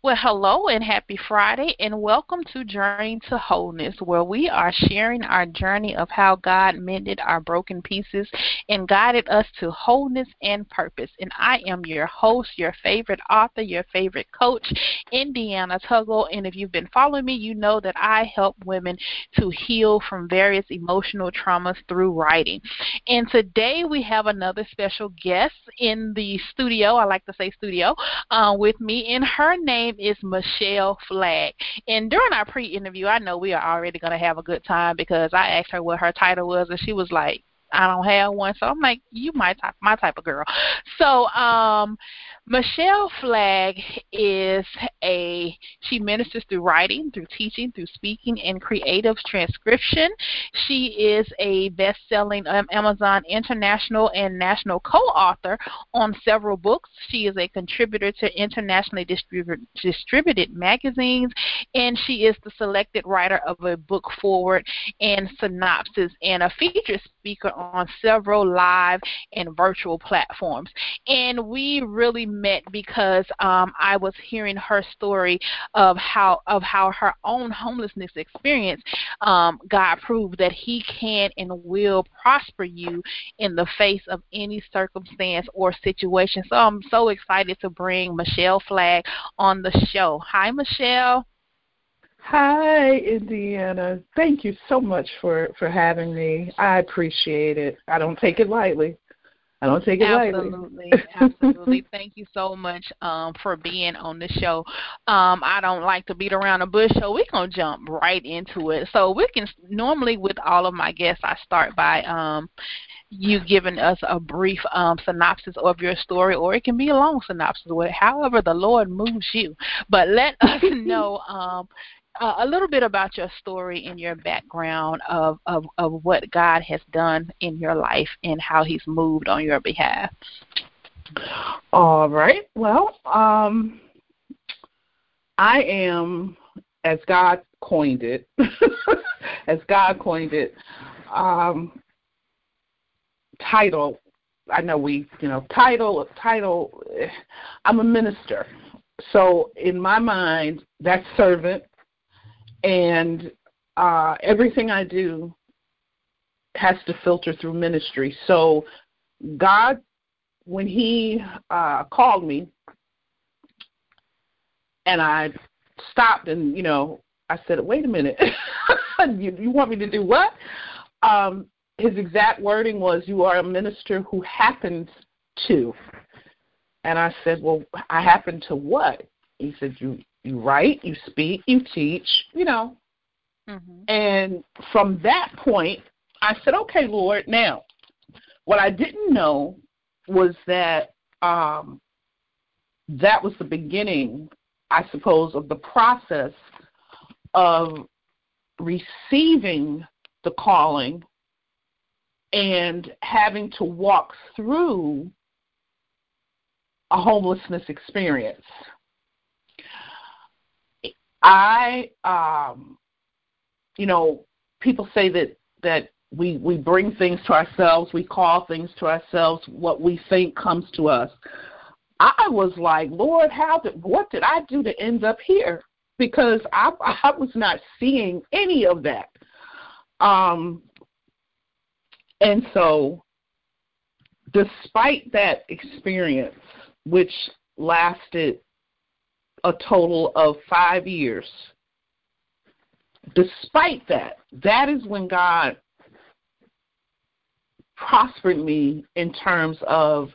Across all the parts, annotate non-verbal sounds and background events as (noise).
Well, hello and happy Friday, and welcome to Journey to Wholeness, where we are sharing our journey of how God mended our broken pieces and guided us to wholeness and purpose. And I am your host, your favorite author, your favorite coach, Indiana Tuggle. And if you've been following me, you know that I help women to heal from various emotional traumas through writing. And today we have another special guest in the studio. I like to say studio uh, with me, and her name name is Michelle Flagg. And during our pre interview, I know we are already going to have a good time because I asked her what her title was, and she was like, I don't have one. So I'm like, you my type my type of girl. So um Michelle Flagg is a she ministers through writing, through teaching, through speaking, and creative transcription. She is a best-selling um, Amazon international and national co-author on several books. She is a contributor to internationally distributed distributed magazines, and she is the selected writer of a book foreword and synopsis and a featured speaker on several live and virtual platforms. And we really met because um, I was hearing her story of how of how her own homelessness experience. Um, God proved that He can and will prosper you in the face of any circumstance or situation. So I'm so excited to bring Michelle Flagg on the show. Hi, Michelle. Hi, Indiana. Thank you so much for for having me. I appreciate it. I don't take it lightly. I don't take it absolutely, lightly. absolutely. (laughs) Thank you so much um, for being on the show. Um, I don't like to beat around the bush, so we're gonna jump right into it. So we can normally with all of my guests, I start by um, you giving us a brief um, synopsis of your story, or it can be a long synopsis, however the Lord moves you. But let us (laughs) know um, uh, a little bit about your story and your background of, of, of what God has done in your life and how He's moved on your behalf. All right. Well, um, I am, as God coined it, (laughs) as God coined it, um, title. I know we, you know, title, title. I'm a minister, so in my mind, that's servant and uh, everything I do has to filter through ministry. So God, when He uh, called me, and I stopped and you know I said, "Wait a minute, (laughs) you, you want me to do what?" Um, his exact wording was, "You are a minister who happens to." And I said, "Well, I happen to what?" He said, "You you write, you speak, you teach, you know. Mm-hmm. And from that point, I said, okay, Lord, now, what I didn't know was that um, that was the beginning, I suppose, of the process of receiving the calling and having to walk through a homelessness experience. I, um, you know, people say that that we we bring things to ourselves, we call things to ourselves. What we think comes to us. I was like, Lord, how did what did I do to end up here? Because I (laughs) I was not seeing any of that. Um, and so, despite that experience, which lasted a total of five years. Despite that, that is when God prospered me in terms of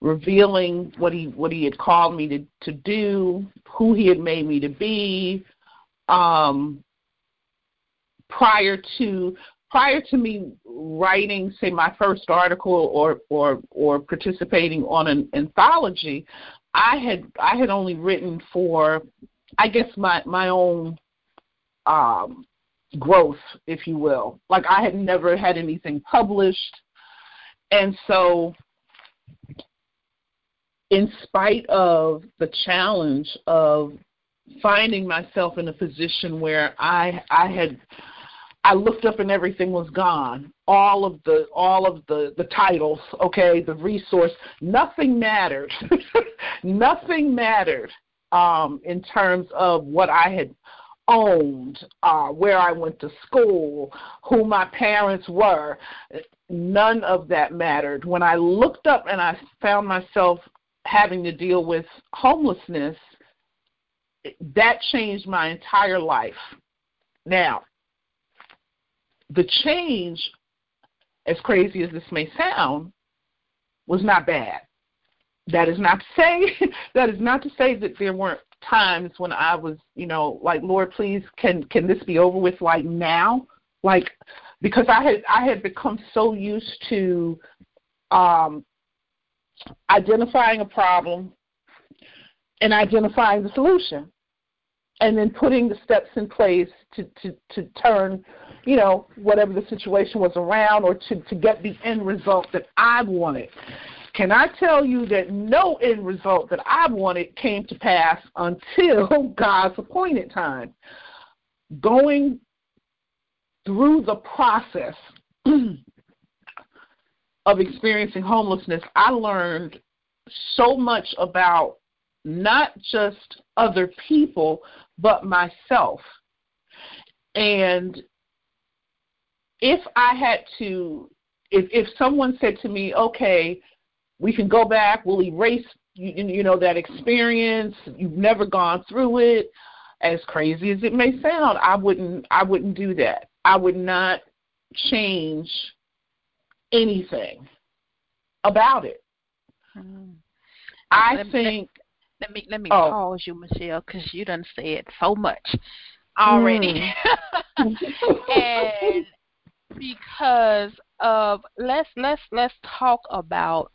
revealing what he what he had called me to, to do, who he had made me to be. Um, prior to prior to me writing, say, my first article or or or participating on an anthology, I had I had only written for I guess my my own um growth, if you will. Like I had never had anything published. And so in spite of the challenge of finding myself in a position where I I had I looked up and everything was gone. All of the all of the the titles, okay, the resource, nothing mattered. (laughs) nothing mattered um, in terms of what I had owned, uh, where I went to school, who my parents were. None of that mattered. When I looked up and I found myself having to deal with homelessness, that changed my entire life. Now, the change, as crazy as this may sound, was not bad. That is not to say (laughs) that is not to say that there weren't times when I was, you know, like Lord, please, can can this be over with like now? Like because I had I had become so used to um, identifying a problem and identifying the solution and then putting the steps in place to, to, to turn, you know, whatever the situation was around or to, to get the end result that I wanted. Can I tell you that no end result that I wanted came to pass until (laughs) God's appointed time? Going through the process (clears throat) of experiencing homelessness, I learned so much about not just other people, but myself. And if I had to, if, if someone said to me, okay, we can go back, we'll erase, you, you know, that experience, you've never gone through it, as crazy as it may sound, I wouldn't, I wouldn't do that. I would not change anything about it. Mm. I let think let me let me oh. pause you, Michelle, because you done said so much already, mm. (laughs) (laughs) and because of let's let's let's talk about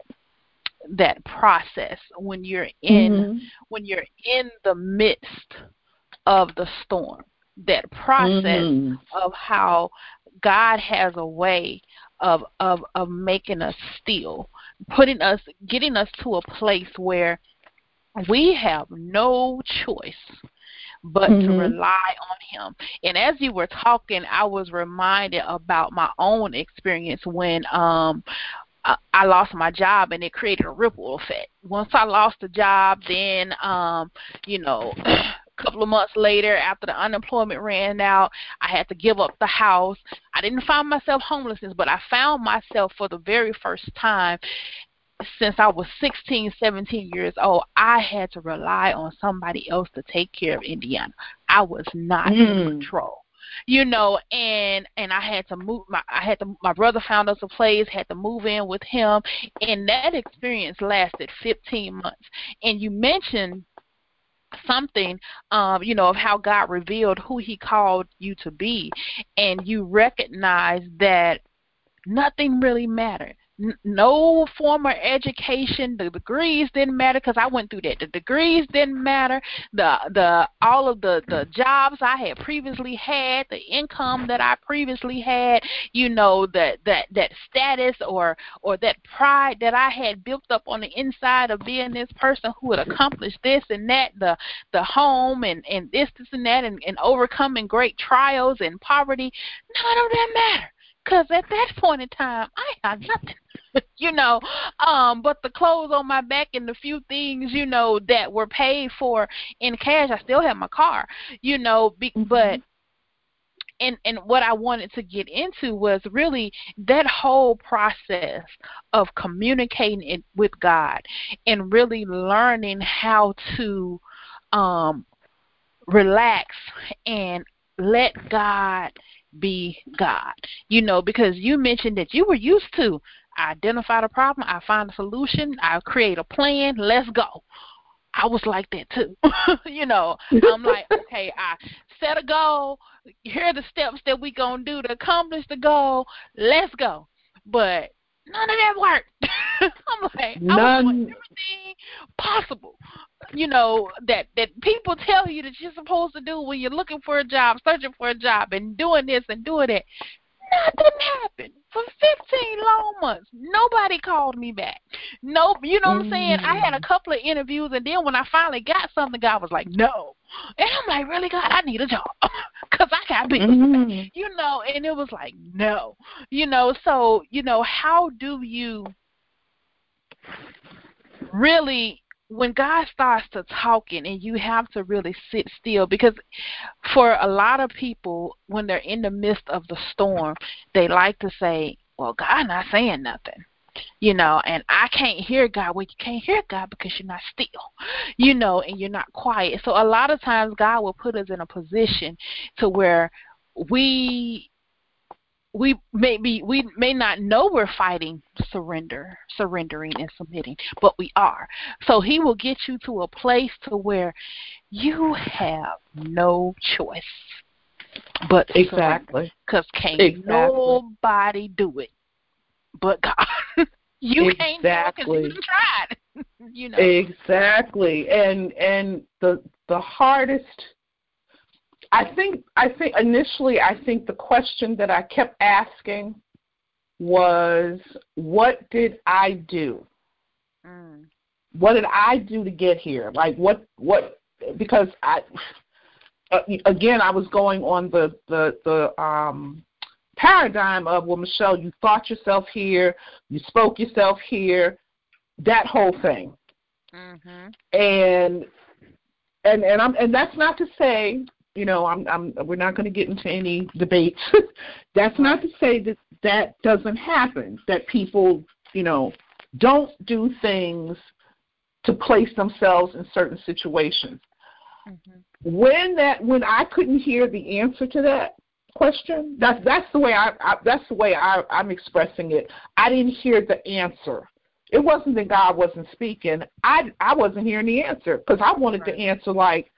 that process when you're in mm-hmm. when you're in the midst of the storm. That process mm-hmm. of how God has a way of of of making us still, putting us, getting us to a place where we have no choice but mm-hmm. to rely on him. And as you were talking, I was reminded about my own experience when um I lost my job and it created a ripple effect. Once I lost the job, then um, you know, (clears throat) a couple of months later after the unemployment ran out, I had to give up the house. I didn't find myself homelessness, but I found myself for the very first time since I was 16, 17 years old, I had to rely on somebody else to take care of Indiana. I was not mm. in control. You know, and and I had to move my I had to my brother found us a place, had to move in with him, and that experience lasted 15 months. And you mentioned something um you know of how God revealed who he called you to be and you recognize that nothing really mattered no formal education. The degrees didn't matter because I went through that. The degrees didn't matter. The the all of the the jobs I had previously had, the income that I previously had, you know, that that that status or or that pride that I had built up on the inside of being this person who had accomplished this and that, the the home and and this this and that, and, and overcoming great trials and poverty. None of that matter because at that point in time I had nothing. (laughs) you know, um, but the clothes on my back and the few things, you know, that were paid for in cash, I still have my car, you know, be, mm-hmm. but and and what I wanted to get into was really that whole process of communicating it with God and really learning how to um relax and let God be God. You know, because you mentioned that you were used to I identify the problem, I find a solution, I create a plan, let's go. I was like that too. (laughs) you know, I'm like, (laughs) okay, I set a goal. Here are the steps that we gonna do to accomplish the goal. Let's go. But none of that worked. (laughs) I'm like, none. I was doing everything possible. You know that that people tell you that you're supposed to do when you're looking for a job, searching for a job, and doing this and doing that. Nothing happened for 15 long months. Nobody called me back. Nope. You know what I'm saying? I had a mm. couple of interviews, and then when I finally got something, God was like, no. And I'm like, really, God, I need a job (laughs) because I got bills. Mm-hmm. You know, and it was like, no. You know, so, you know, how do you really when God starts to talking and you have to really sit still because for a lot of people when they're in the midst of the storm, they like to say, Well, God not saying nothing. You know, and I can't hear God. Well, you can't hear God because you're not still, you know, and you're not quiet. So a lot of times God will put us in a position to where we we may be we may not know we're fighting surrender surrendering and submitting but we are. So he will get you to a place to where you have no choice but exactly. Because can't exactly. nobody do it but god. (laughs) You exactly. can't do it because you tried (laughs) you know. Exactly. And and the the hardest I think I think initially I think the question that I kept asking was what did I do? Mm. What did I do to get here? Like what what because I uh, again I was going on the the the um paradigm of well Michelle you thought yourself here, you spoke yourself here, that whole thing. Mm-hmm. And and and I'm and that's not to say you know, I'm, I'm, we're not going to get into any debates. (laughs) That's not to say that that doesn't happen, that people, you know, don't do things to place themselves in certain situations. Mm-hmm. When that, when I couldn't hear the answer to that question, that's that's the way I, I that's the way I, I'm expressing it. I didn't hear the answer. It wasn't that God wasn't speaking. I I wasn't hearing the answer because I wanted right. to answer like,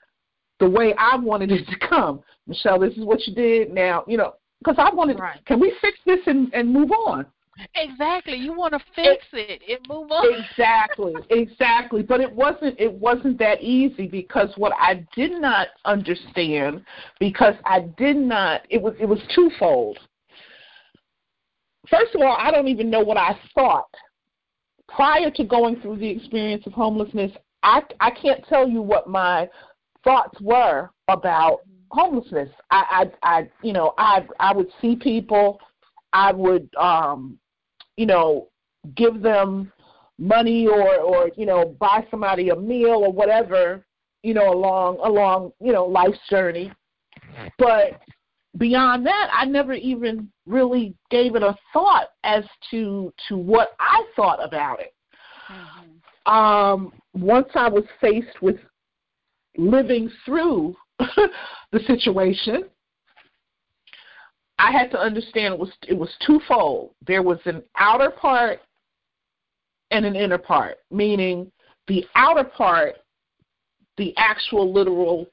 the way I wanted it to come. Michelle, this is what you did. Now, you know, because I wanted, right. can we fix this and, and move on? Exactly. You want to fix it, it and move on. Exactly, (laughs) exactly. But it wasn't it wasn't that easy because what I did not understand because I did not it was it was twofold. First of all, I don't even know what I thought prior to going through the experience of homelessness. I I can't tell you what my thoughts were about homelessness. I, I, I, you know, I, I would see people, I would, um, you know, give them money or, or you know, buy somebody a meal or whatever, you know, along, along, you know, life's journey. But beyond that, I never even really gave it a thought as to to what I thought about it. Mm-hmm. Um, once I was faced with living through (laughs) the situation, I had to understand it was it was twofold. There was an outer part and an inner part, meaning the outer part, the actual literal,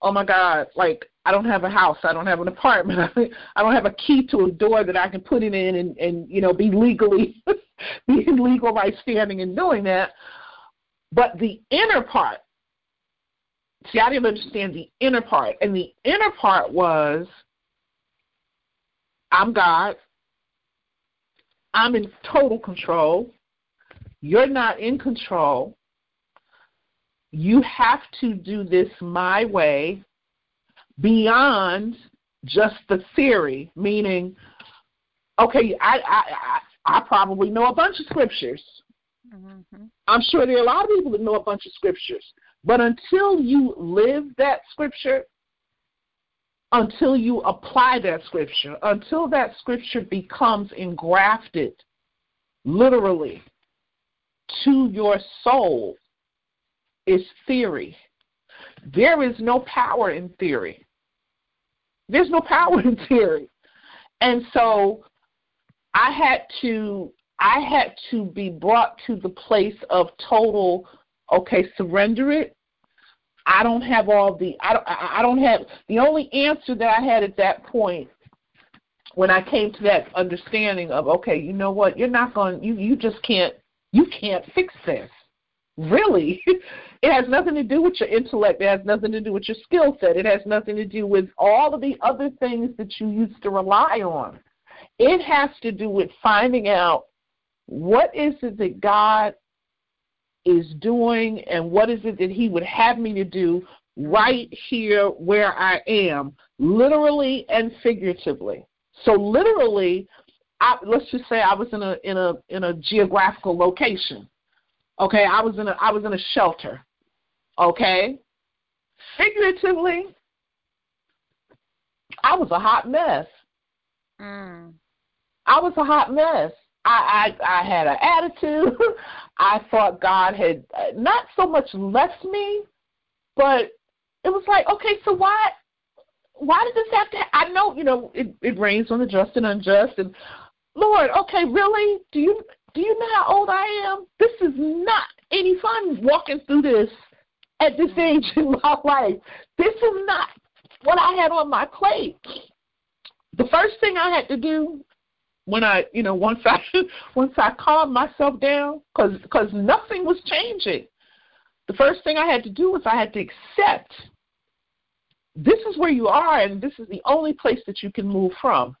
oh my God, like I don't have a house, I don't have an apartment, (laughs) I don't have a key to a door that I can put it in and, and you know be legally (laughs) be in legal right standing and doing that. But the inner part, See, I didn't understand the inner part. And the inner part was I'm God. I'm in total control. You're not in control. You have to do this my way beyond just the theory, meaning, okay, I, I, I, I probably know a bunch of scriptures. Mm-hmm. I'm sure there are a lot of people that know a bunch of scriptures. But until you live that scripture, until you apply that scripture, until that scripture becomes engrafted literally to your soul, is theory. There is no power in theory. There's no power in theory. And so I had to I had to be brought to the place of total okay, surrender it. I don't have all the I don't I don't have the only answer that I had at that point when I came to that understanding of okay, you know what, you're not going you you just can't you can't fix this. Really. (laughs) It has nothing to do with your intellect. It has nothing to do with your skill set. It has nothing to do with all of the other things that you used to rely on. It has to do with finding out what is it that God is doing and what is it that he would have me to do right here where I am, literally and figuratively. So literally, I, let's just say I was in a in a in a geographical location. Okay, I was in a I was in a shelter. Okay? Figuratively, I was a hot mess. Mm. I was a hot mess. I I, I had an attitude. (laughs) I thought God had uh, not so much left me, but it was like, okay, so why why did this have to? Ha- I know, you know, it, it rains on the just and unjust, and Lord, okay, really? Do you do you know how old I am? This is not any fun walking through this at this age (laughs) in my life. This is not what I had on my plate. The first thing I had to do when I, you know, once I (laughs) once I calmed myself down, because because nothing was changing. The first thing I had to do was I had to accept this is where you are, and this is the only place that you can move from.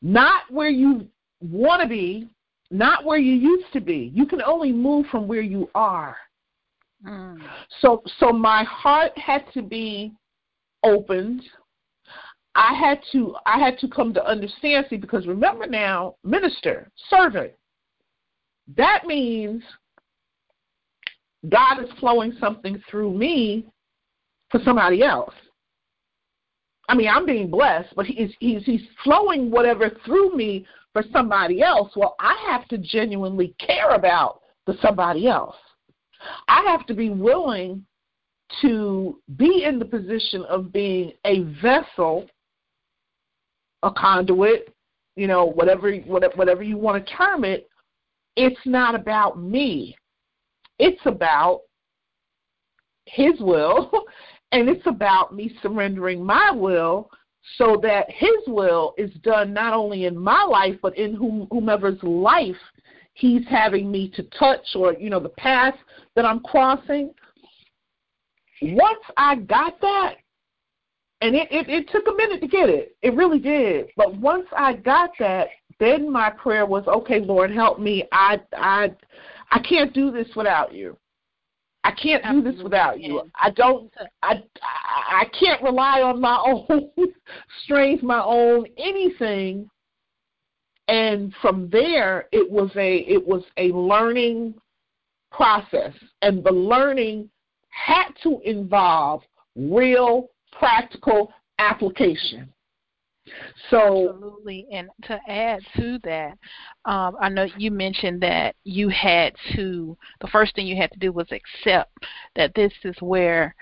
Not where you want to be, not where you used to be. You can only move from where you are. Mm. So so my heart had to be opened. I had to I had to come to understand see because remember now, minister, servant. That means God is flowing something through me for somebody else. I mean, I'm being blessed, but he's he's he's flowing whatever through me for somebody else. Well, I have to genuinely care about the somebody else. I have to be willing to be in the position of being a vessel, a conduit, you know, whatever whatever you want to term it. It's not about me. It's about his will (laughs) and it's about me surrendering my will so that his will is done not only in my life but in whom, whomever's life he's having me to touch or you know the path that I'm crossing. Once I got that, and it, it, it took a minute to get it. It really did. But once I got that, then my prayer was, okay, Lord, help me. I I I can't do this without you. I can't do this without you. I don't. I I can't rely on my (laughs) own strength, my own anything. And from there, it was a it was a learning process, and the learning had to involve real practical application. So absolutely, and to add to that, um, I know you mentioned that you had to. The first thing you had to do was accept that this is where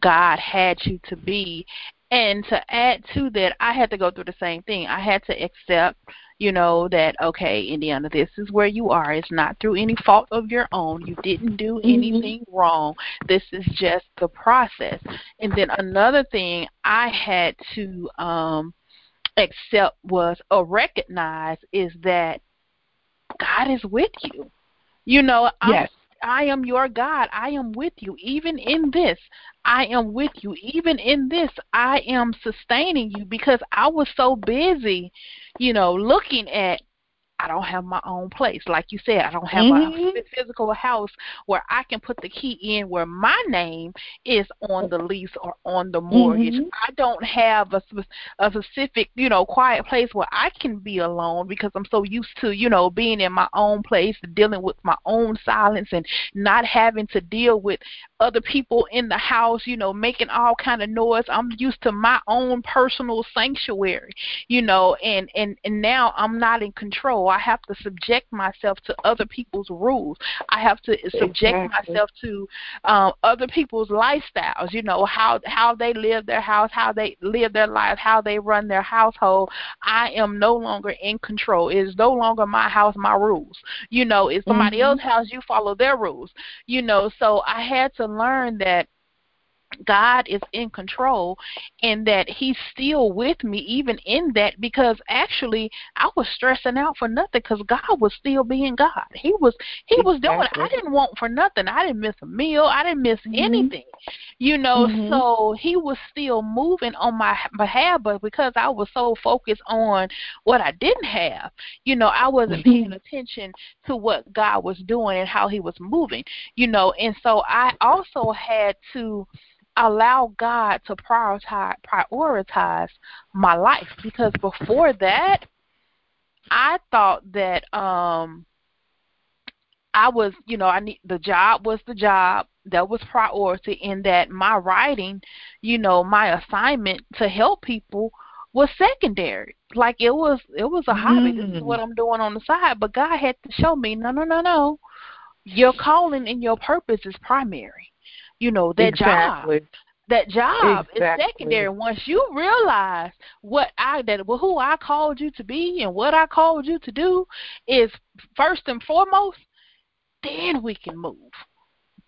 God had you to be, and to add to that, I had to go through the same thing. I had to accept, you know, that okay, Indiana, this is where you are. It's not through any fault of your own. You didn't do Mm-hmm. anything wrong. This is just the process. And then another thing I had to um accept was or recognize is that God is with you. You know, I'm, yes, I am your God. I am with you. Even in this, I am with you. Even in this, I am sustaining you because I was so busy, you know, looking at I don't have my own place. Like you said, I don't have Mhm. a physical house where I can put the key in where my name is on the lease or on the mortgage. Mhm. I don't have a, a specific, you know, quiet place where I can be alone because I'm so used to, you know, being in my own place, dealing with my own silence and not having to deal with other people in the house, you know, making all kind of noise. I'm used to my own personal sanctuary, you know, and and and now I'm not in control. I have to subject myself to other people's rules. I have to subject Exactly. myself to um, other people's lifestyles. You know how how they live their house, how they live their life, how they run their household. I am no longer in control. It is no longer my house, my rules. You know, it's somebody Mhm. else's house. You follow their rules. You know, so I had to learn that God is in control and that he's still with me even in that because actually I was stressing out for nothing because God was still being God. He was he was doing. I didn't want for nothing. I didn't miss a meal. I didn't miss Mhm. anything. You know, Mhm. so he was still moving on my behalf but because I was so focused on what I didn't have, you know, I wasn't paying attention to what God was doing and how he was moving, you know, and so I also had to allow God to prioritize prioritize my life because before that I thought that um I was, you know, I need the job was the job that was priority in that my writing, you know, my assignment to help people was secondary. Like it was it was a hobby. This is what mm. I'm doing on the side. But God had to show me, no, no, no, no. Your calling and your purpose is primary. You know, that exactly. job that job exactly. is secondary. Once you realize what I that well, who I called you to be and what I called you to do is first and foremost, then we can move.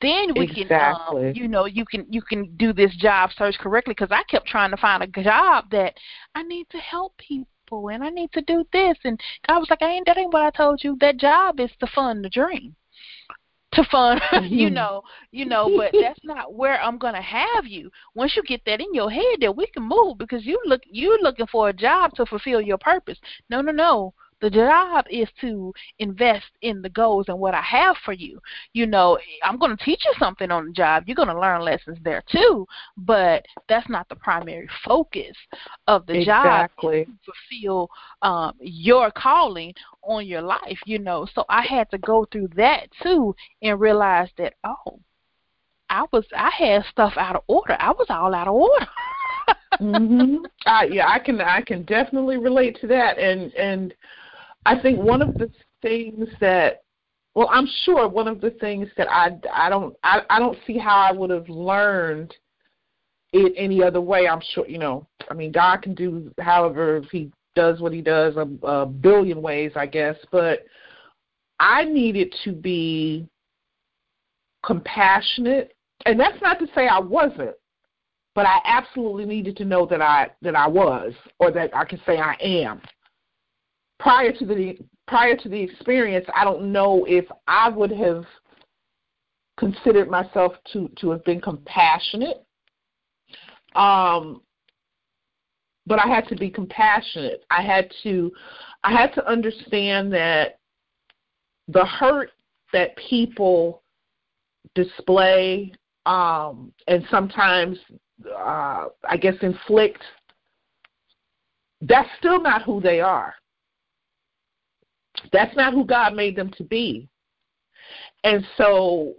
Then we exactly. can, um, you know, you can you can do this job search correctly. Because I kept trying to find a job that I need to help people and I need to do this, and God was like, I ain't that ain't what I told you. That job is to fund the dream to fund (laughs) you mm-hmm. know you know but that's not where i'm going to have you. Once you get that in your head that we can move because you look you're looking for a job to fulfill your purpose. No no no the job is to invest in the goals and what I have for you. You know, I'm going to teach you something on the job. You're going to learn lessons there too, but that's not the primary focus of the exactly. job to fulfill um, your calling on your life. You know, so I had to go through that too and realize that oh, I was I had stuff out of order. I was all out of order. (laughs) mhm. Uh, yeah, I can I can definitely relate to that and and I think one of the things that well, I'm sure one of the things that I I don't I, I don't see how I would have learned it any other way. I'm sure you know. I mean, God can do however He does what He does a, a billion ways, I guess. But I needed to be compassionate, and that's not to say I wasn't, but I absolutely needed to know that I that I was, or that I can say I am prior to the prior to the experience, I don't know if I would have considered myself to to have been compassionate. Um, but I had to be compassionate. I had to I had to understand that the hurt that people display um, and sometimes uh, I guess inflict that's still not who they are. That's not who God made them to be. And so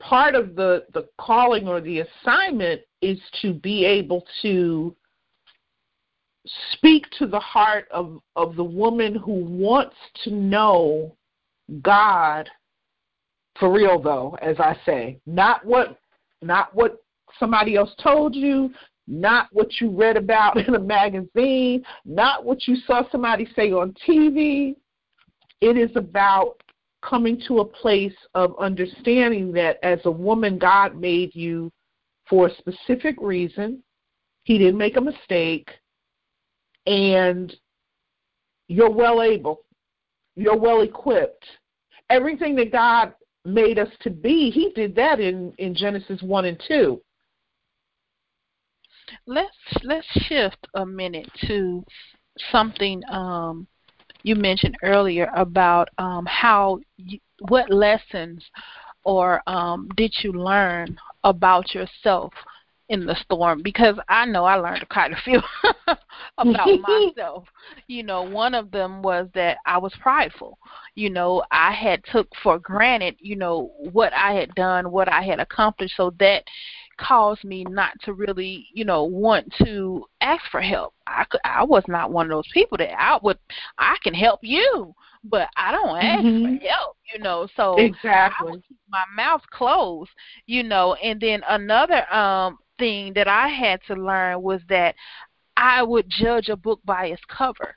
part of the, the calling or the assignment is to be able to speak to the heart of, of the woman who wants to know God for real though, as I say. Not what not what somebody else told you, not what you read about (laughs) in a magazine, not what you saw somebody say on TV. It is about coming to a place of understanding that as a woman, God made you for a specific reason. He didn't make a mistake. And you're well able, you're well equipped. Everything that God made us to be, He did that in, in Genesis 1 and 2 let's let's shift a minute to something um, you mentioned earlier about um, how you, what lessons or um, did you learn about yourself in the storm because I know I learned quite a few (laughs) about myself. You know, one of them was that I was prideful. You know, I had took for granted, you know, what I had done, what I had accomplished so that caused me not to really, you know, want to ask for help. I could, I was not one of those people that I would I can help you, but I don't ask mm-hmm. for help, you know. So exactly. I would keep my mouth closed, you know. And then another um thing that I had to learn was that I would judge a book by its cover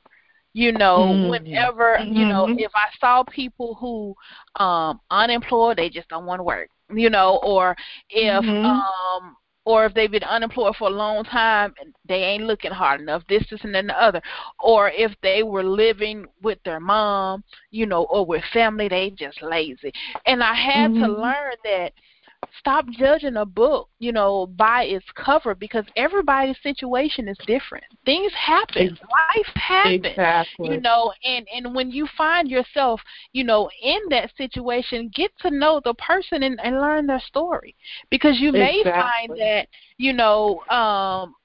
you know mm-hmm. whenever mm-hmm. you know mm-hmm. if i saw people who um unemployed they just don't want to work you know, or if mm-hmm. um or if they've been unemployed for a long time and they ain't looking hard enough, this, this, and then the other. Or if they were living with their mom, you know, or with family, they just lazy. And I had mm-hmm. to learn that stop judging a book, you know, by its cover because everybody's situation is different. Things happen. Life happens. Exactly. You know, and and when you find yourself, you know, in that situation, get to know the person and, and learn their story. Because you may exactly. find that, you know, um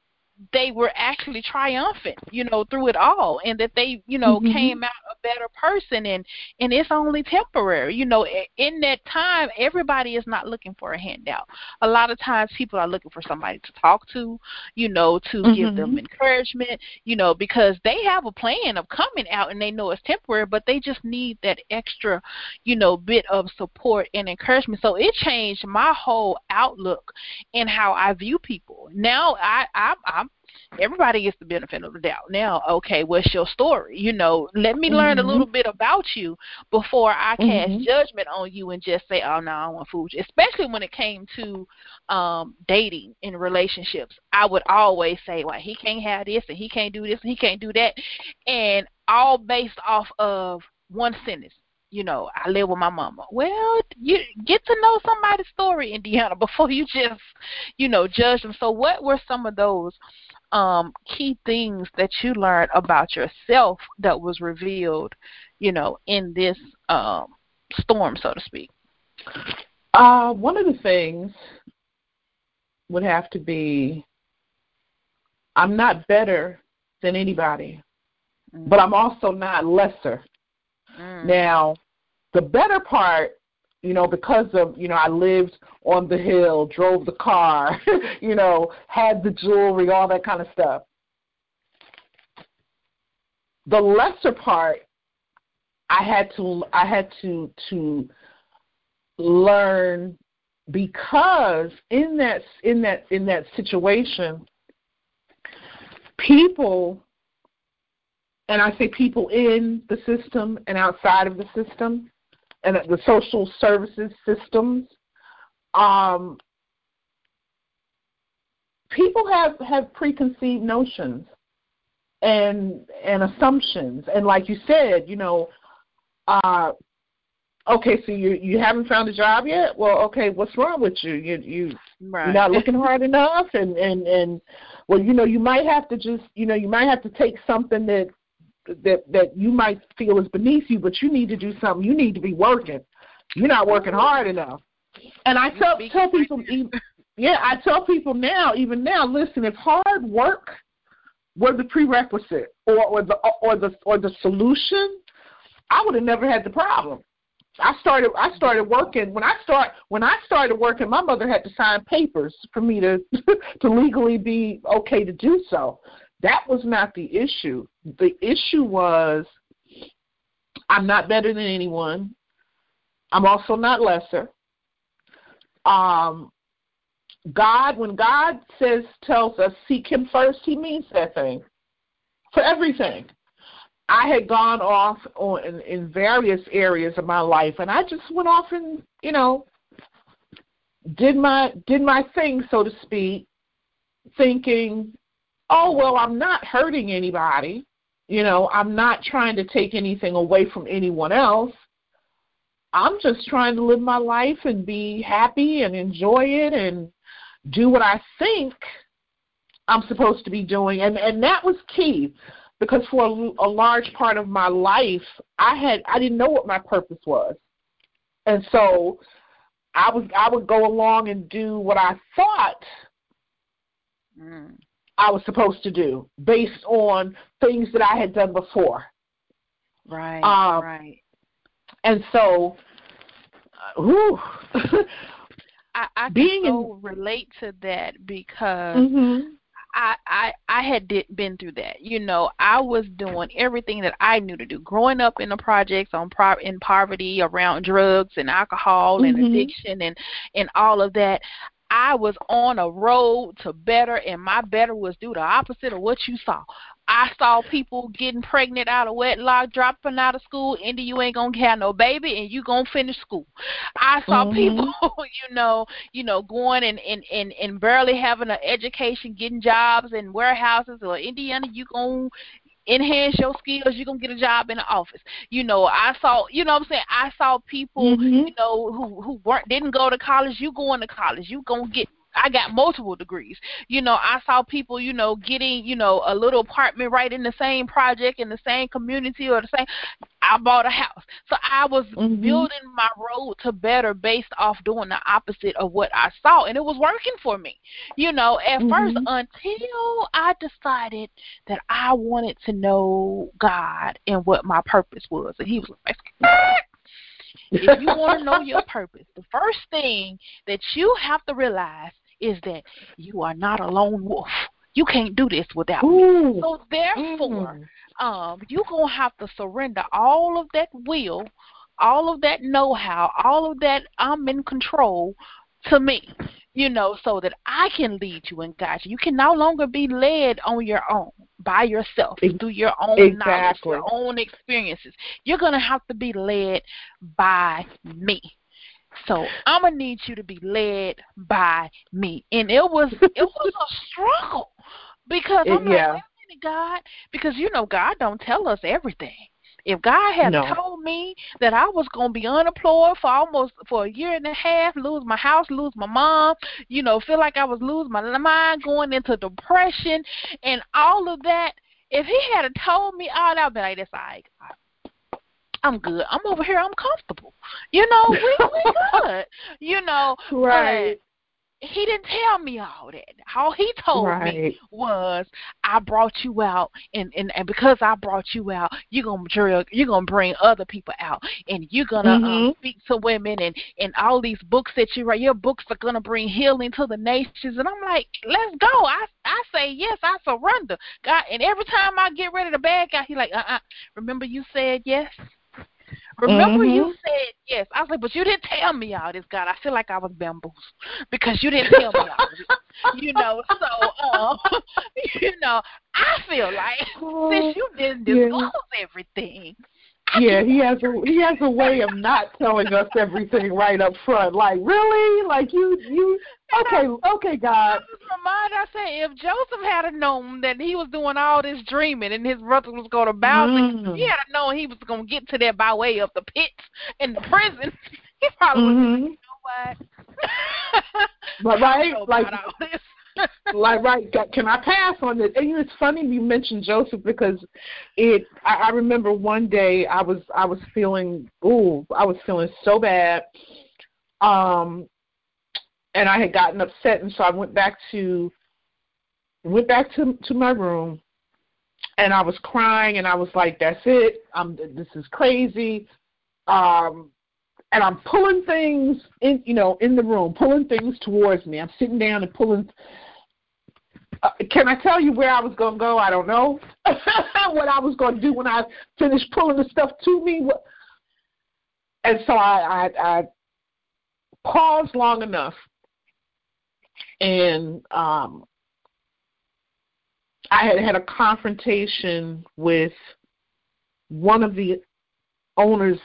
they were actually triumphant, you know, through it all, and that they, you know, mm-hmm. came out a better person and and it's only temporary you know in that time everybody is not looking for a handout a lot of times people are looking for somebody to talk to you know to mm-hmm. give them encouragement you know because they have a plan of coming out and they know it's temporary but they just need that extra you know bit of support and encouragement so it changed my whole outlook in how i view people now i i i'm everybody gets the benefit of the doubt. Now, okay, what's your story? You know, let me learn mm-hmm. a little bit about you before I cast mm-hmm. judgment on you and just say, oh no, I want food. Especially when it came to um dating in relationships, I would always say, well, he can't have this and he can't do this and he can't do that, and all based off of one sentence you know, I live with my mama. Well, you get to know somebody's story, Indiana, (laughs) before you just, you know, judge them. So, what were some of those um, key things that you learned about yourself that was revealed, you know, in this um, storm, so to speak? Uh, one of the things would have to be I'm not better than anybody, mm. but I'm also not lesser. Mm. Now, the better part you know, because of, you know, I lived on the hill, drove the car, (laughs) you know, had the jewelry, all that kind of stuff. The lesser part I had to I had to to learn because in that in that in that situation people and I say people in the system and outside of the system and the social services systems. Um, people have, have preconceived notions and and assumptions, and like you said, you know, uh, okay, so you you haven't found a job yet. Well, okay, what's wrong with you? You you right. you're not (laughs) looking hard enough, and and and well, you know, you might have to just you know you might have to take something that that that you might feel is beneath you, but you need to do something. You need to be working. You're not working hard enough. And I tell tell people, even, yeah, I tell people now, even now, listen, if hard work were the prerequisite or or the or the or the solution, I would have never had the problem. I started I started working when I start when I started working my mother had to sign papers for me to (laughs) to legally be okay to do so. That was not the issue. The issue was I'm not better than anyone. I'm also not lesser. Um, God, when God says tells us seek Him first, He means that thing for everything. I had gone off on in, in various areas of my life, and I just went off and you know did my did my thing, so to speak, thinking oh, well, I'm not hurting anybody. You know, I'm not trying to take anything away from anyone else. I'm just trying to live my life and be happy and enjoy it and do what I think I'm supposed to be doing. And and that was key because for a, a large part of my life, I had I didn't know what my purpose was. And so I was I would go along and do what I thought mm. I was supposed to do based on things that I had done before. Right. Um, right. And so, uh, whew, (laughs) I, I being so in, relate to that because mm-hmm. I I I had did, been through that. You know, I was doing everything that I knew to do. Growing up in the projects on pro- in poverty around drugs and alcohol mm-hmm. and addiction and and all of that. I was on a road to better, and my better was do the opposite of what you saw. I saw people getting pregnant out of wedlock, dropping out of school. Indy, you ain't gonna have no baby, and you gonna finish school. I saw mm-hmm. people, (laughs) you know, you know, going and, and and and barely having an education, getting jobs in warehouses or Indiana. You gonna enhance your skills, you're gonna get a job in the office. You know, I saw you know what I'm saying, I saw people, mm-hmm. you know, who who weren't didn't go to college, you going to college, you gonna get I got multiple degrees. You know, I saw people, you know, getting, you know, a little apartment right in the same project in the same community or the same. I bought a house, so I was mm-hmm. building my road to better based off doing the opposite of what I saw, and it was working for me. You know, at mm-hmm. first until I decided that I wanted to know God and what my purpose was, and He was like if you want to know your (laughs) purpose, the first thing that you have to realize is that you are not a lone wolf. You can't do this without Ooh. me. So therefore, mm. um, you're gonna have to surrender all of that will, all of that know-how, all of that I'm in control to me. You know, so that I can lead you and guide you. You can no longer be led on your own by yourself through your own exactly. knowledge, your own experiences. You're going to have to be led by me. So I'm gonna need you to be led by me, and it was it was a struggle because I'm yeah. like, God, because you know God don't tell us everything. If God had no. told me that I was going to be unemployed for almost for a year and a half, lose my house, lose my mom, you know, feel like I was losing my mind, going into depression, and all of that, if He had told me all that, I'd be like, "That's all right, God. I'm good. I'm over here. I'm comfortable. You know, we we (laughs) good. You know, right he didn't tell me all that. All he told right. me was, "I brought you out, and, and and because I brought you out, you're gonna drill, you're gonna bring other people out, and you're gonna um, mm-hmm. um, speak to women, and and all these books that you write, your books are gonna bring healing to the nations." And I'm like, "Let's go!" I I say yes, I surrender, God. And every time I get ready to back out, he like, "Uh uh-uh. uh, remember you said yes." Remember mm-hmm. you said yes. I was like, but you didn't tell me all this, God. I feel like I was bamboozled because you didn't tell me all this. (laughs) You know, so um, (laughs) you know, I feel like since you didn't disclose yeah. everything, yeah, he has a he has a way of not telling us everything right up front. Like, really? Like you you okay, okay, God. Remind I say if Joseph had known that he was doing all this dreaming and his brother was going to bow, mm. he had known he was going to get to there by way of the pits and the prison. (laughs) He probably mm-hmm. was, you know what? but (laughs) right, like like right can i pass on this and it's funny you mentioned joseph because it I, I remember one day i was i was feeling ooh i was feeling so bad um and i had gotten upset and so i went back to went back to to my room and i was crying and i was like that's it i'm this is crazy um and I'm pulling things in, you know, in the room, pulling things towards me. I'm sitting down and pulling uh, can I tell you where I was to go? I don't know. (laughs) what I was to do when I finished pulling the stuff to me. And so I, I, I paused long enough and um, I had had a confrontation with one of the owners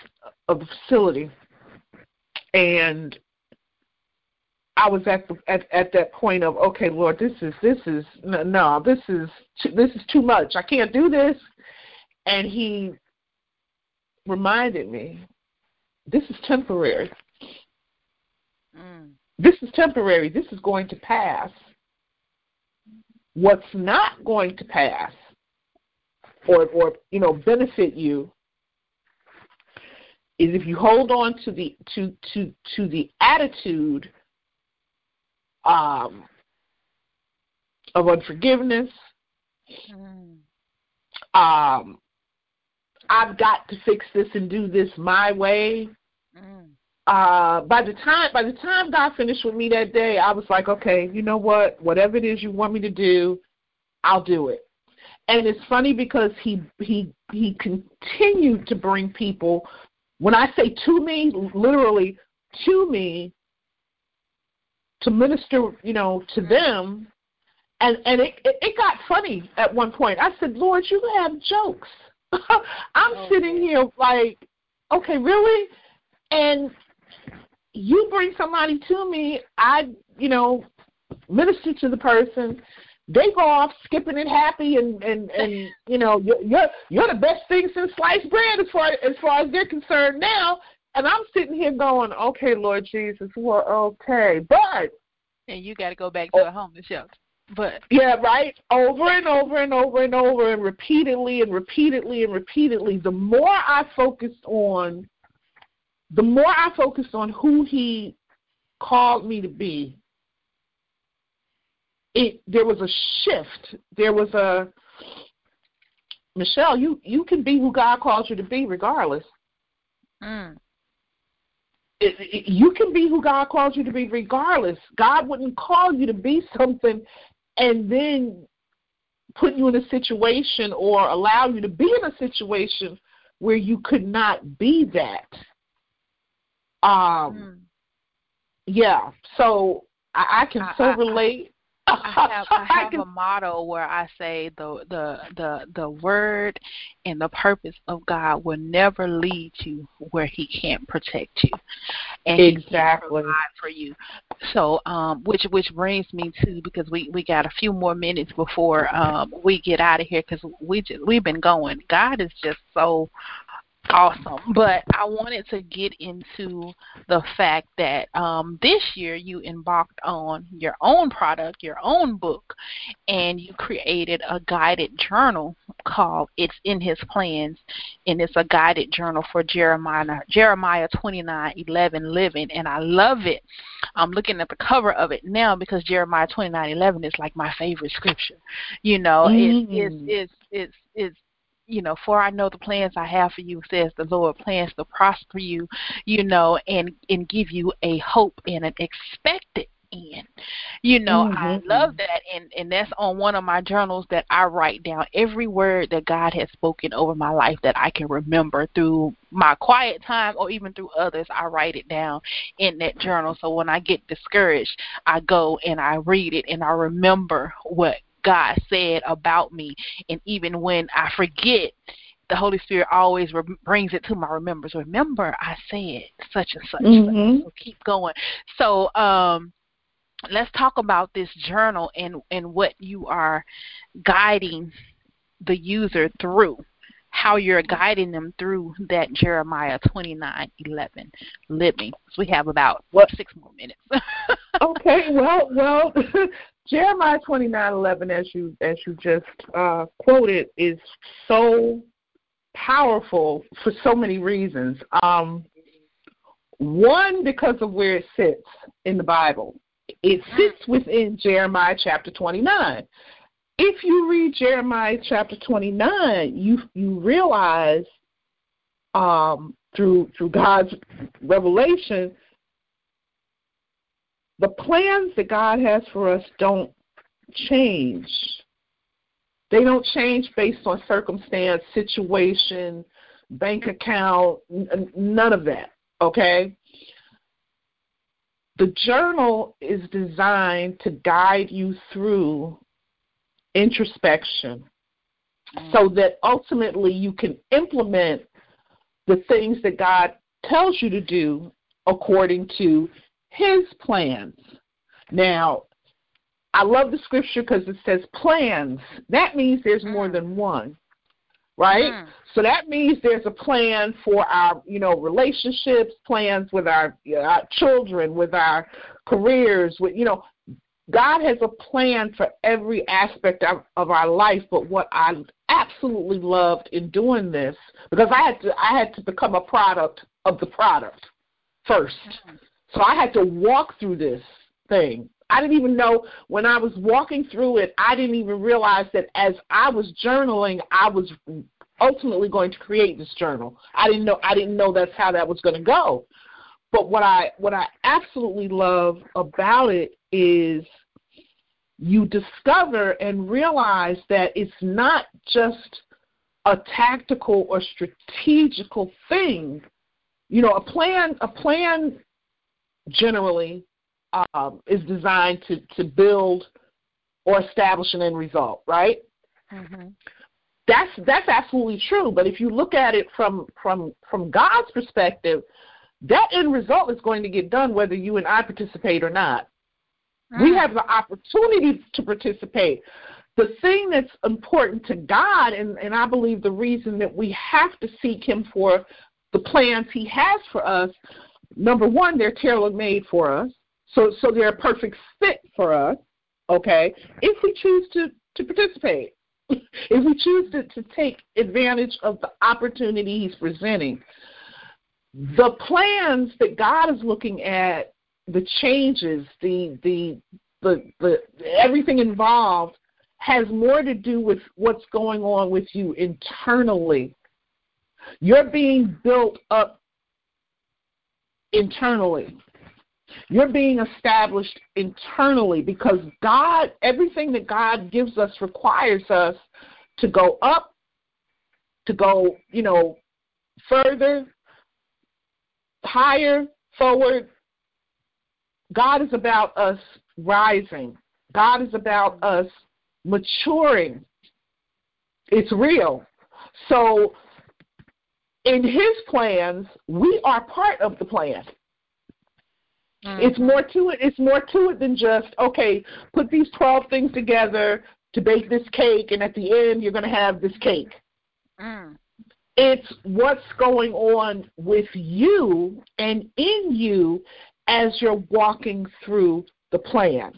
of the facility, and I was at the at, at that point of okay, Lord, this is this is no, this is this is too much. I can't do this. And he reminded me, this is temporary. Mm. This is temporary. This is going to pass. What's not going to pass, or or you know benefit you, is if you hold on to the to to to the attitude um, of unforgiveness. Mm. Um, I've got to fix this and do this my way. Mm. Uh, by the time by the time God finished with me that day, I was like, okay, you know what? Whatever it is you want me to do, I'll do it. And it's funny because he he he continued to bring people. When I say to me, literally to me, to minister, you know, to them. And and it, it got funny at one point. I said, Lord, you have jokes. (laughs) I'm oh, sitting here like, okay, really? And you bring somebody to me, I, you know, minister to the person. They go off skipping and happy, and and and you know, you're you're, you're the best thing since sliced bread as far as far as they're concerned now. And I'm sitting here going, okay, Lord Jesus, well, okay. But And you got to go back to oh. a homeless shelter. But yeah, right. Over and over and over and over and repeatedly and repeatedly and repeatedly. The more I focused on, the more I focused on who he called me to be. It there was a shift. There was a Michelle. You you can be who God calls you to be, regardless. Mm. It, it, you can be who God calls you to be regardless. God wouldn't call you to be something and then put you in a situation or allow you to be in a situation where you could not be that. Um, mm. Yeah, so I, I can I, so relate. I have I (laughs) have a motto where I say the the the the word and the purpose of God will never lead you where He can't protect you, and exactly for you. So, um, which which brings me to because we we got a few more minutes before um we get out of here because we just, we've been going. God is just so Awesome. But I wanted to get into the fact that um, this year you embarked on your own product, your own book, and you created a guided journal called It's in His Plans. And it's a guided journal for Jeremiah Jeremiah twenty nine eleven living. And I love it. I'm looking at the cover of it now because Jeremiah twenty nine eleven is like my favorite scripture. You know, it's it's it's it's it's you know, for I know the plans I have for you, says the Lord, plans to prosper you, you know, and and give you a hope and an expected end. You know, mm-hmm. I love that and and that's on one of my journals that I write down every word that God has spoken over my life that I can remember through my quiet time or even through others. I write it down in that journal. So when I get discouraged, I go and I read it and I remember what God said about me. And even when I forget, the Holy Spirit always re- brings it to my remembrance. Remember, I said such and such. Mm-hmm. So keep going. So, um, let's talk about this journal and and what you are guiding the user through how you're guiding them through that Jeremiah 29:11 living. So we have about what six more minutes. (laughs) okay, well, well, (laughs) Jeremiah 29:11, as you as you just uh, quoted, is so powerful for so many reasons. Um, one, because of where it sits in the Bible, it sits within Jeremiah chapter 29. If you read Jeremiah chapter 29, you you realize um, through through God's revelation the plans that God has for us don't change. They don't change based on circumstance, situation, bank account, none of that, okay? The journal is designed to guide you through introspection mm. so that ultimately you can implement the things that God tells you to do according to his plans. Now, I love the scripture because it says plans. That means there's more mm. than one, right? Mm. So that means there's a plan for our, you know, relationships, plans with our, our children, with our careers, with, you know, God has a plan for every aspect of, of our life. But what I absolutely loved in doing this, because I had to, I had to become a product of the product first. Mm. So I had to walk through this thing. I didn't even know when I was walking through it, I didn't even realize that as I was journaling, I was ultimately going to create this journal. I didn't know I didn't know that's how that was going to go. But what I what I absolutely love about it is you discover and realize that it's not just a tactical or strategical thing. You know, a plan a plan generally um, is designed to, to build or establish an end result, right? Mm-hmm. That's that's absolutely true. But if you look at it from from from God's perspective, that end result is going to get done whether you and I participate or not. Mm. We have the opportunity to participate. The thing that's important to God, and, and I believe the reason that we have to seek Him for the plans He has for us, number one, they're tailor made for us. So so they're a perfect fit for us, okay, if we choose to, to participate. (laughs) if we choose to, to take advantage of the opportunity he's presenting. The plans that God is looking at, the changes, the the the, the everything involved has more to do with what's going on with you internally. You're being built up internally. You're being established internally because God, everything that God gives us requires us to go up, to go, you know, further, higher, forward. God is about us rising. God is about us maturing. It's real. So, in His plans, we are part of the plan. Mm-hmm. It's more to it. It's more to it than just okay. Put these twelve things together to bake this cake, and at the end, you're going to have this cake. Mm. It's what's going on with you and in you as you're walking through the plan.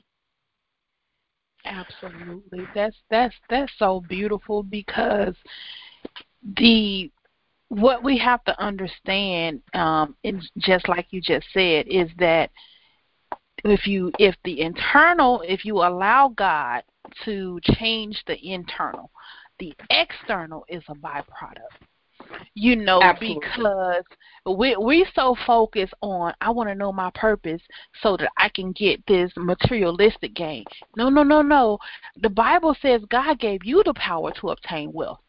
Absolutely. That's that's that's so beautiful because the what we have to understand, um, and just like you just said, is that if you if the internal if you allow God to change the internal, the external is a byproduct you know Absolutely. because we we so focused on I want to know my purpose so that I can get this materialistic gain. No, no, no, no. The Bible says God gave you the power to obtain wealth.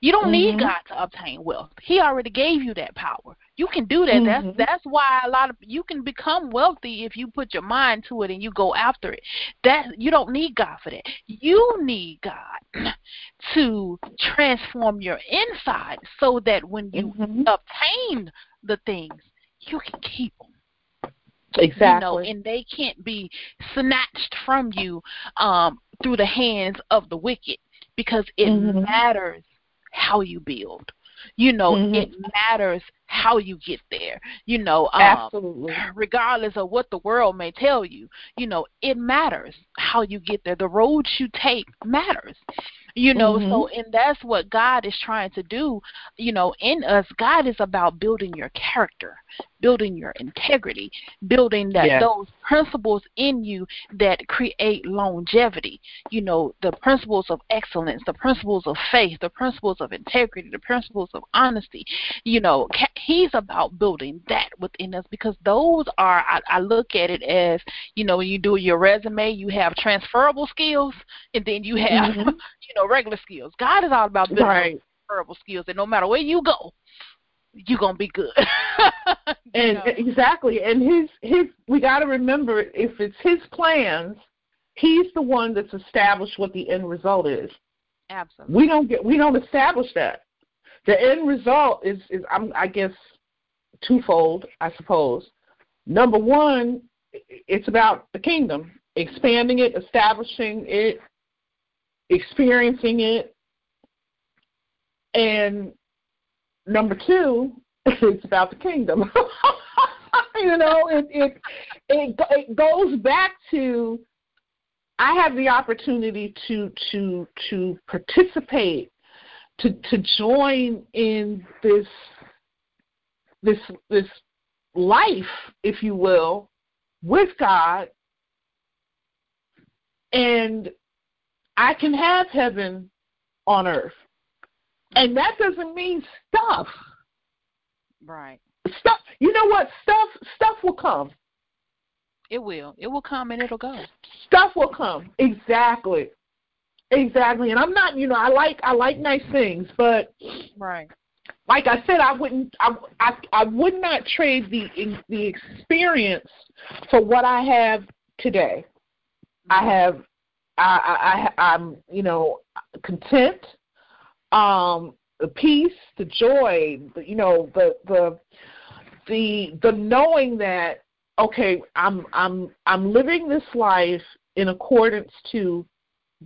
You don't mm-hmm. need God to obtain wealth. He already gave you that power. You can do that. Mm-hmm. That's that's why a lot of you can become wealthy if you put your mind to it and you go after it. That you don't need God for that. You need God (clears throat) to transform your inside so that when you mm-hmm. obtain the things, you can keep them. Exactly. You know, and they can't be snatched from you um, through the hands of the wicked because it mm-hmm. matters how you build. You know, mm-hmm. it matters how you get there. You know, um, absolutely. Regardless of what the world may tell you, you know, it matters how you get there. The road you take matters. You know, mm-hmm. so and that's what God is trying to do, you know, in us. God is about building your character, building your integrity, building that yes. those principles in you that create longevity. You know, the principles of excellence, the principles of faith, the principles of integrity, the principles of honesty. You know, he's about building that within us because those are I, I look at it as, you know, when you do your resume, you have transferable skills and then you have mm-hmm. (laughs) you know, regular skills. God is all about building right. transferable skills and no matter where you go, you're gonna be good. (laughs) and know? exactly, and his his we got to remember if it's his plans, he's the one that's established what the end result is. Absolutely. We don't get we don't establish that. The end result is is I'm, I guess twofold, I suppose. Number one, it's about the kingdom, expanding it, establishing it, experiencing it, and number two, (laughs) it's about the kingdom. (laughs) you know, it, it it it goes back to I have the opportunity to to to participate, to to join in this this this life, if you will, with God, and I can have heaven on earth. And that doesn't mean stuff. Right. Stuff. You know what? Stuff. Stuff will come. It will. It will come and it'll go. Stuff will come. Exactly. Exactly. And I'm not. You know, I like. I like nice things, but. Right. Like I said, I wouldn't. I. I, I would not trade the the experience for what I have today. I mm-hmm. have. I. I. I'm. You know, content um, the peace, the joy, the, you know, the the the the knowing that okay, I'm I'm I'm living this life in accordance to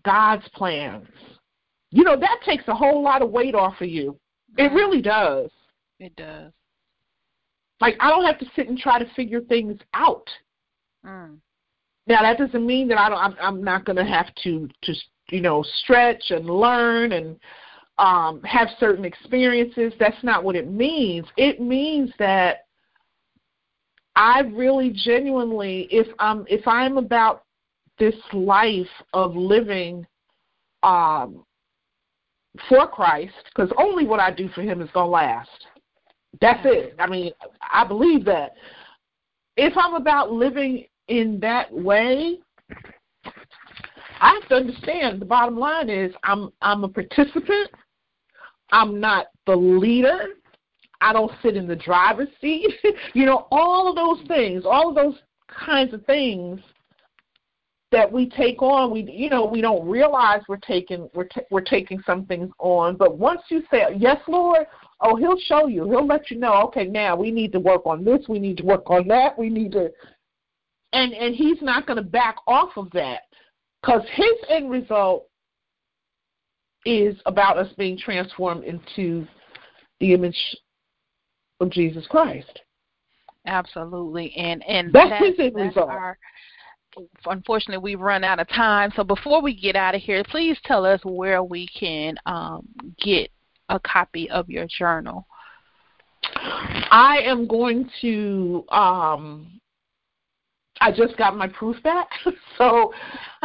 God's plans. You know, that takes a whole lot of weight off of you. It really does. It does. Like I don't have to sit and try to figure things out. Mm. Now that doesn't mean that I don't. I'm, I'm not going to have to to you know stretch and learn and um, have certain experiences. That's not what it means. It means that I really genuinely, if I'm if I'm about this life of living um, for Christ, because only what I do for Him is gonna last. That's it. I mean, I believe that. If I'm about living in that way, I have to understand the bottom line is I'm I'm a participant I'm not the leader. I don't sit in the driver's seat. (laughs) you know, all of those things, all of those kinds of things that we take on, we you know, we don't realize we're taking we're t- we're taking some things on, but once you say yes, Lord, oh, he'll show you. He'll let you know, okay, now we need to work on this, we need to work on that, we need to and and he's not going to back off of that cuz his end result is about us being transformed into the image of Jesus Christ. Absolutely, and and that's, that's his end result. Our, unfortunately, we've run out of time. So before we get out of here, please tell us where we can um, get a copy of your journal. I am going to. Um, I just got my proof back, (laughs) so (laughs)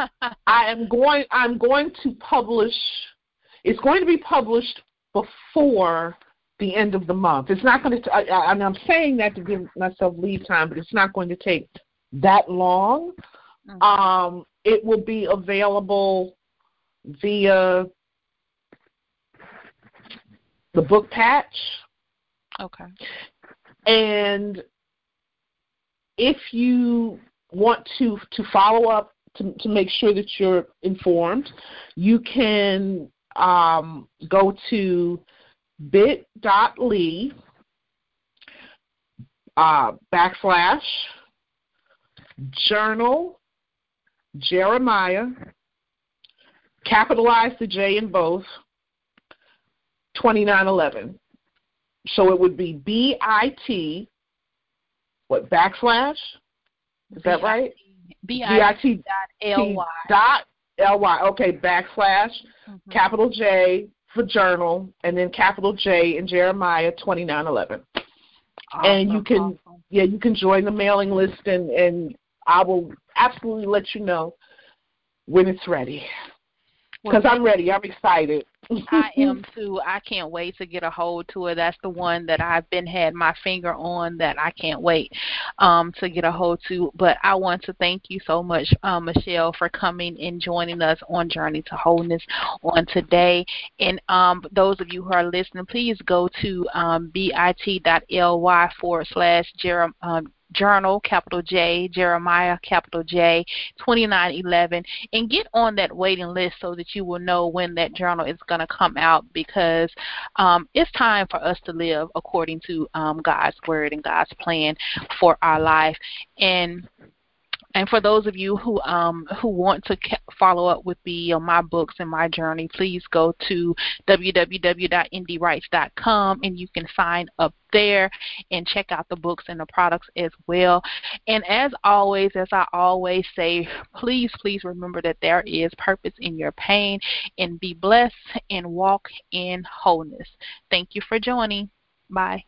I am going. I'm going to publish it's going to be published before the end of the month. It's not going to, I, and I'm saying that to give myself lead time, but it's not going to take that long. Mm-hmm. Um, it will be available via the book patch. Okay. And if you want to to follow up to, to make sure that you're informed, you can um, go to bit.ly uh, backslash journal Jeremiah, capitalize the J in both, 2911. So it would be B I T, what, backslash? Is that right? B I T dot L Y. Dot L Y. Okay, backslash mm-hmm. capital J for journal, and then capital J in Jeremiah twenty nine eleven. Awesome, and you can awesome. yeah you can join the mailing list and and I will absolutely let you know when it's ready because I'm ready. I'm excited. I (laughs) am too. I can't wait to get a hold to it. That's the one that I've been had my finger on that I can't wait um, to get a hold to. But I want to thank you so much, um, Michelle, for coming and joining us on Journey to Wholeness on today. And um, those of you who are listening, please go to um, bit.ly forward slash Jeremiah. Um, journal, capital J, Jeremiah, capital J, 2911, and get on that waiting list so that you will know when that journal is going to come out because um, it's time for us to live according to um, God's word and God's plan for our life. And and for those of you who um, who want to follow up with me on my books and my journey, please go to www.indiewrites.com and you can sign up there and check out the books and the products as well. And as always, as I always say, please, please remember that there is purpose in your pain and be blessed and walk in wholeness. Thank you for joining. Bye.